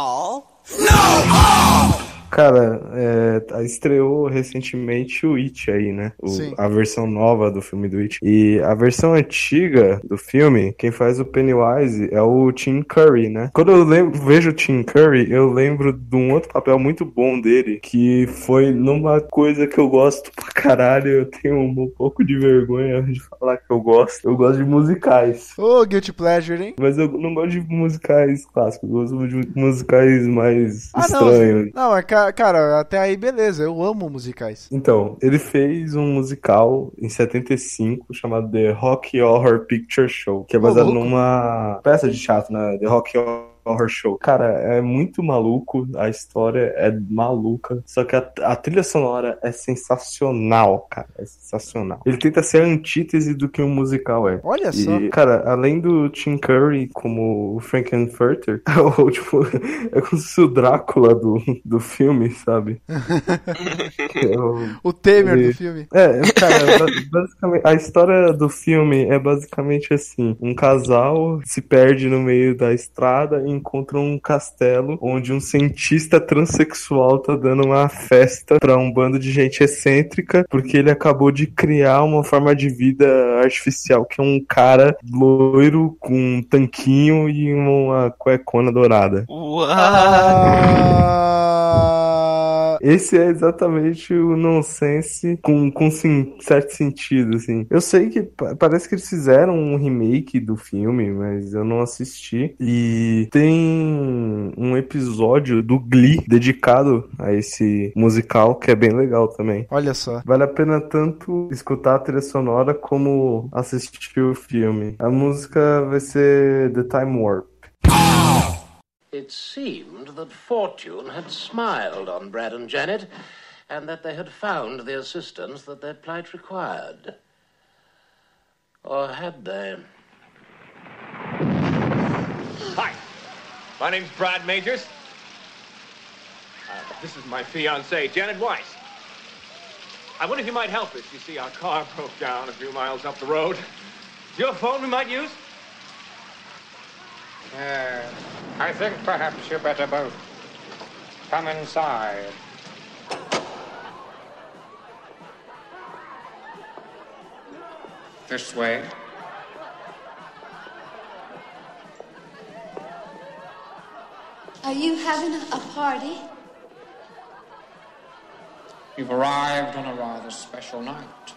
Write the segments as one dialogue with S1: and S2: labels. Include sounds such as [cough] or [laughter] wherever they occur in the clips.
S1: All? No! All!
S2: Cara, é, estreou recentemente o It aí, né? O, a versão nova do filme do It. E a versão antiga do filme, quem faz o Pennywise é o Tim Curry, né? Quando eu lembro, vejo o Tim Curry, eu lembro de um outro papel muito bom dele, que foi numa coisa que eu gosto pra caralho. Eu tenho um pouco de vergonha de falar que eu gosto. Eu gosto de musicais.
S3: Ô, oh, Guilty Pleasure, hein?
S2: Mas eu não gosto de musicais clássicos, eu gosto de musicais mais ah, estranhos.
S3: Não, não é cara, até aí beleza, eu amo musicais.
S2: Então, ele fez um musical em 75 chamado The Rock Horror Picture Show, que é baseado numa peça de teatro, né? The Rock Horror Horror Show. Cara, é muito maluco, a história é maluca, só que a, a trilha sonora é sensacional, cara, é sensacional. Ele tenta ser a antítese do que um musical é.
S3: Olha só.
S2: E, cara, além do Tim Curry como o Frankenfurter, [laughs] ou, tipo, é como se o Drácula do, do filme, sabe? [laughs]
S3: o Temer do filme.
S2: É, cara, basicamente, a história do filme é basicamente assim, um casal se perde no meio da estrada e encontram um castelo onde um cientista transexual tá dando uma festa para um bando de gente excêntrica, porque ele acabou de criar uma forma de vida artificial, que é um cara loiro com um tanquinho e uma cuecona dourada.
S1: Uau!
S2: Esse é exatamente o nonsense com, com sim, certo sentido, assim. Eu sei que parece que eles fizeram um remake do filme, mas eu não assisti. E tem um episódio do Glee dedicado a esse musical que é bem legal também.
S3: Olha só.
S2: Vale a pena tanto escutar a trilha sonora como assistir o filme. A música vai ser The Time Warp.
S4: It seemed that fortune had smiled on Brad and Janet, and that they had found the assistance that their plight required. Or had they?
S5: Hi, my name's Brad Majors. Uh, this is my fiancée, Janet Weiss. I wonder if you might help us. You see, our car [laughs] broke down a few miles up the road. Is your phone we might use?
S6: Uh, I think perhaps you better both come inside. This way.
S7: Are you having a party?
S6: You've arrived on a rather special night.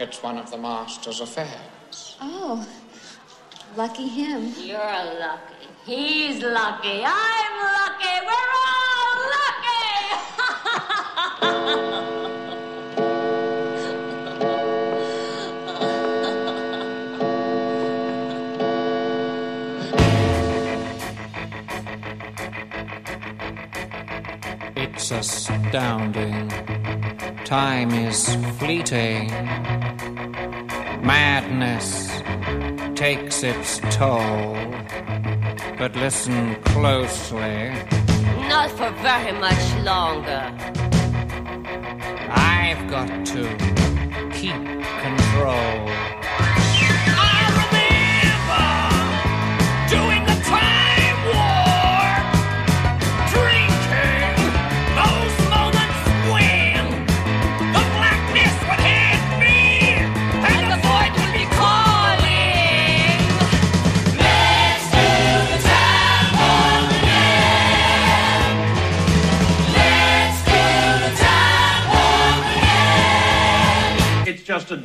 S6: It's one of the master's affairs.
S7: Oh, Lucky him.
S8: You're lucky. He's lucky. I'm lucky. We're all lucky.
S9: it's astounding. Time is fleeting. Madness takes its toll. But listen closely.
S8: Not for very much longer.
S9: I've got to keep control.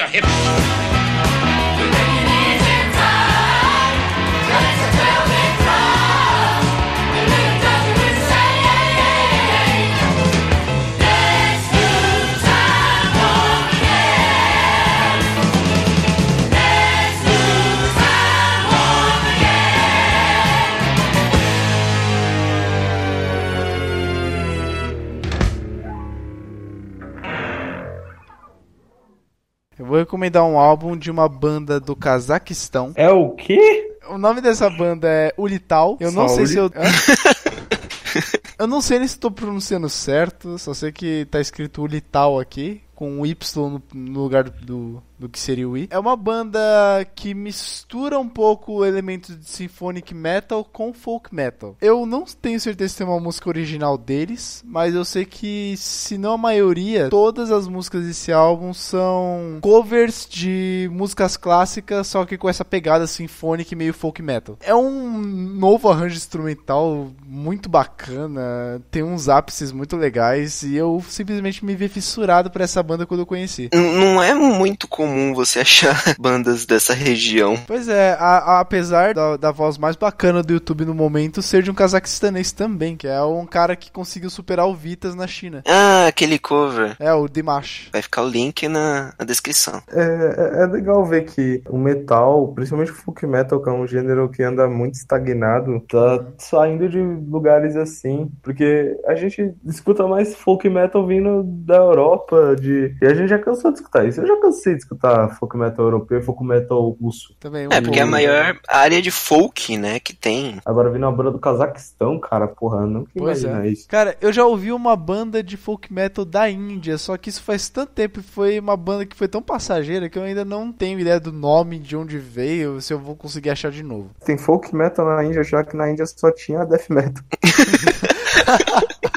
S5: はへ
S3: っ vou recomendar um álbum de uma banda do Cazaquistão.
S2: É o quê?
S3: O nome dessa banda é Ulital. Eu não
S2: Só
S3: sei se eu.
S2: Uli-
S3: eu não sei nem se estou pronunciando certo, só sei que tá escrito Ulital aqui, com um Y no, lugar do, do, que seria o I. É uma banda que mistura um pouco elementos de symphonic metal com folk metal. Eu não tenho certeza se tem uma música original deles, mas eu sei que, se não a maioria, todas as músicas desse álbum são covers de músicas clássicas, só que com essa pegada symphonic meio folk metal. É um novo arranjo instrumental muito bacana, tem uns ápices muito legais e eu simplesmente me vi fissurado por essa banda quando eu conheci.
S10: Não é muito comum você achar [laughs] bandas dessa região.
S3: Pois é, a- a- apesar da, da voz mais bacana do YouTube no momento ser de um cazaquistanês também, que é um cara que conseguiu superar o Vitas na China.
S10: Ah, aquele cover.
S3: É, o Dimash.
S10: Vai ficar o link na, na descrição.
S2: É, é- é legal ver que o metal, principalmente o folk metal, que é um gênero que anda muito estagnado, tá saindo de lugares assim. Porque a gente escuta mais folk metal vindo da Europa, de... e a gente já cansou de escutar isso. Eu já cansei de escutar folk metal europeu e folk metal russo.
S3: Também,
S10: É, porque é a maior área de folk, né, que tem.
S2: Agora vindo uma banda do Cazaquistão, cara, porra, nunca
S3: Pois
S2: imagina
S3: é.
S2: isso.
S3: Cara, eu já ouvi uma banda de folk metal da Índia, só que isso faz tanto tempo e foi uma banda que foi tão passageira que eu ainda não tenho ideia do nome, de onde veio, se eu vou conseguir achar de novo.
S2: Tem folk metal na Índia, já que na Índia só tinha death metal. [laughs]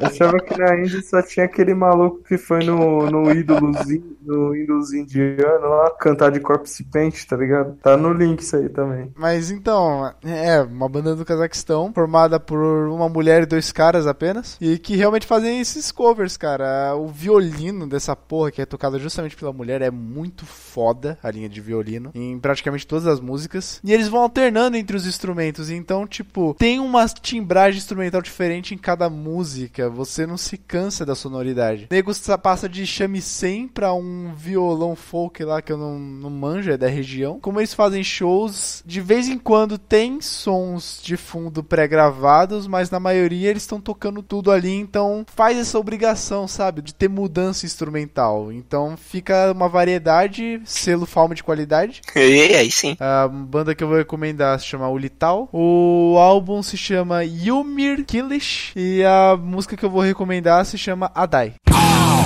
S2: Eu achava que na Índia só tinha aquele maluco que foi no, no ídolozinho, no ídolos indiano lá, cantar de corpse paint, tá ligado? Tá no link isso aí também.
S3: Mas então, é uma banda do Cazaquistão, formada por uma mulher e dois caras apenas, e que realmente fazem esses covers, cara. O violino dessa porra, que é tocado justamente pela mulher, é muito foda, a linha de violino, em praticamente todas as músicas. E eles vão alternando entre os instrumentos, então, tipo, tem uma timbragem instrumental diferente em cada música, você não se cansa da sonoridade. O nego sa- passa de shamisen pra um violão folk lá que eu não, não manjo, é da região. Como eles fazem shows, de vez em quando tem sons de fundo pré-gravados, mas na maioria eles estão tocando tudo ali, então faz essa obrigação, sabe, de ter mudança instrumental. Então fica uma variedade, selo Falma de qualidade. [laughs]
S10: E aí sim.
S3: A banda que eu vou recomendar se chama Ulital. O álbum se chama Yumir Kilish. E a música que eu vou recomendar se chama Adai.
S1: Let's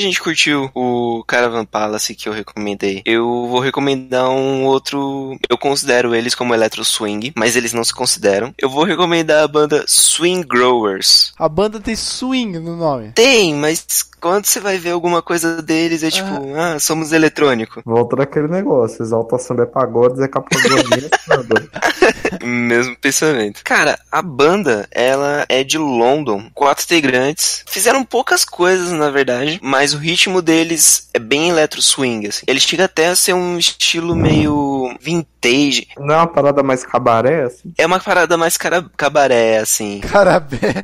S10: gente curtiu o Caravan Palace que eu recomendei, eu vou recomendar um outro. Eu considero eles como electro swing, mas eles não se consideram. Eu vou recomendar a banda Swing Growers.
S3: A banda tem swing no nome.
S10: Tem, mas quando você vai ver alguma coisa deles, é tipo, ah, ah somos eletrônico.
S2: Volta daquele negócio, exalta samba é pagode, Zé Pagodinho é. [laughs]
S10: Mesmo pensamento. Cara, a banda, ela é de London, quatro integrantes, fizeram poucas coisas, na verdade, mas o ritmo deles é bem electro swing, assim. Ele chega até a ser um estilo meio vintage.
S2: Não é uma parada mais cabaré, assim?
S10: É uma parada mais cara cabaré, assim.
S3: Carabé.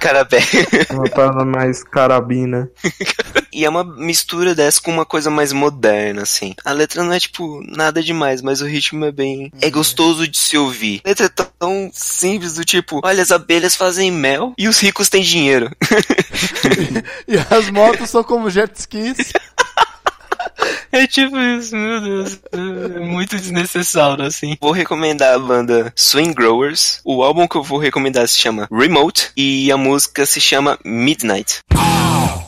S10: Carabé.
S2: É uma parada mais carabina. [laughs]
S10: e é uma mistura dessa com uma coisa mais moderna, assim. A letra não é, tipo, nada demais, mas o ritmo é bem... É gostoso de se ouvir. A letra é tão simples do tipo, olha, as abelhas fazem mel e os ricos têm dinheiro. [laughs]
S3: e as motos são como jet skis. [laughs]
S10: É tipo isso, meu Deus. É muito desnecessário, assim. Vou recomendar a banda Swing Growers. O álbum que eu vou recomendar se chama Remote e a música se chama Midnight. Oh!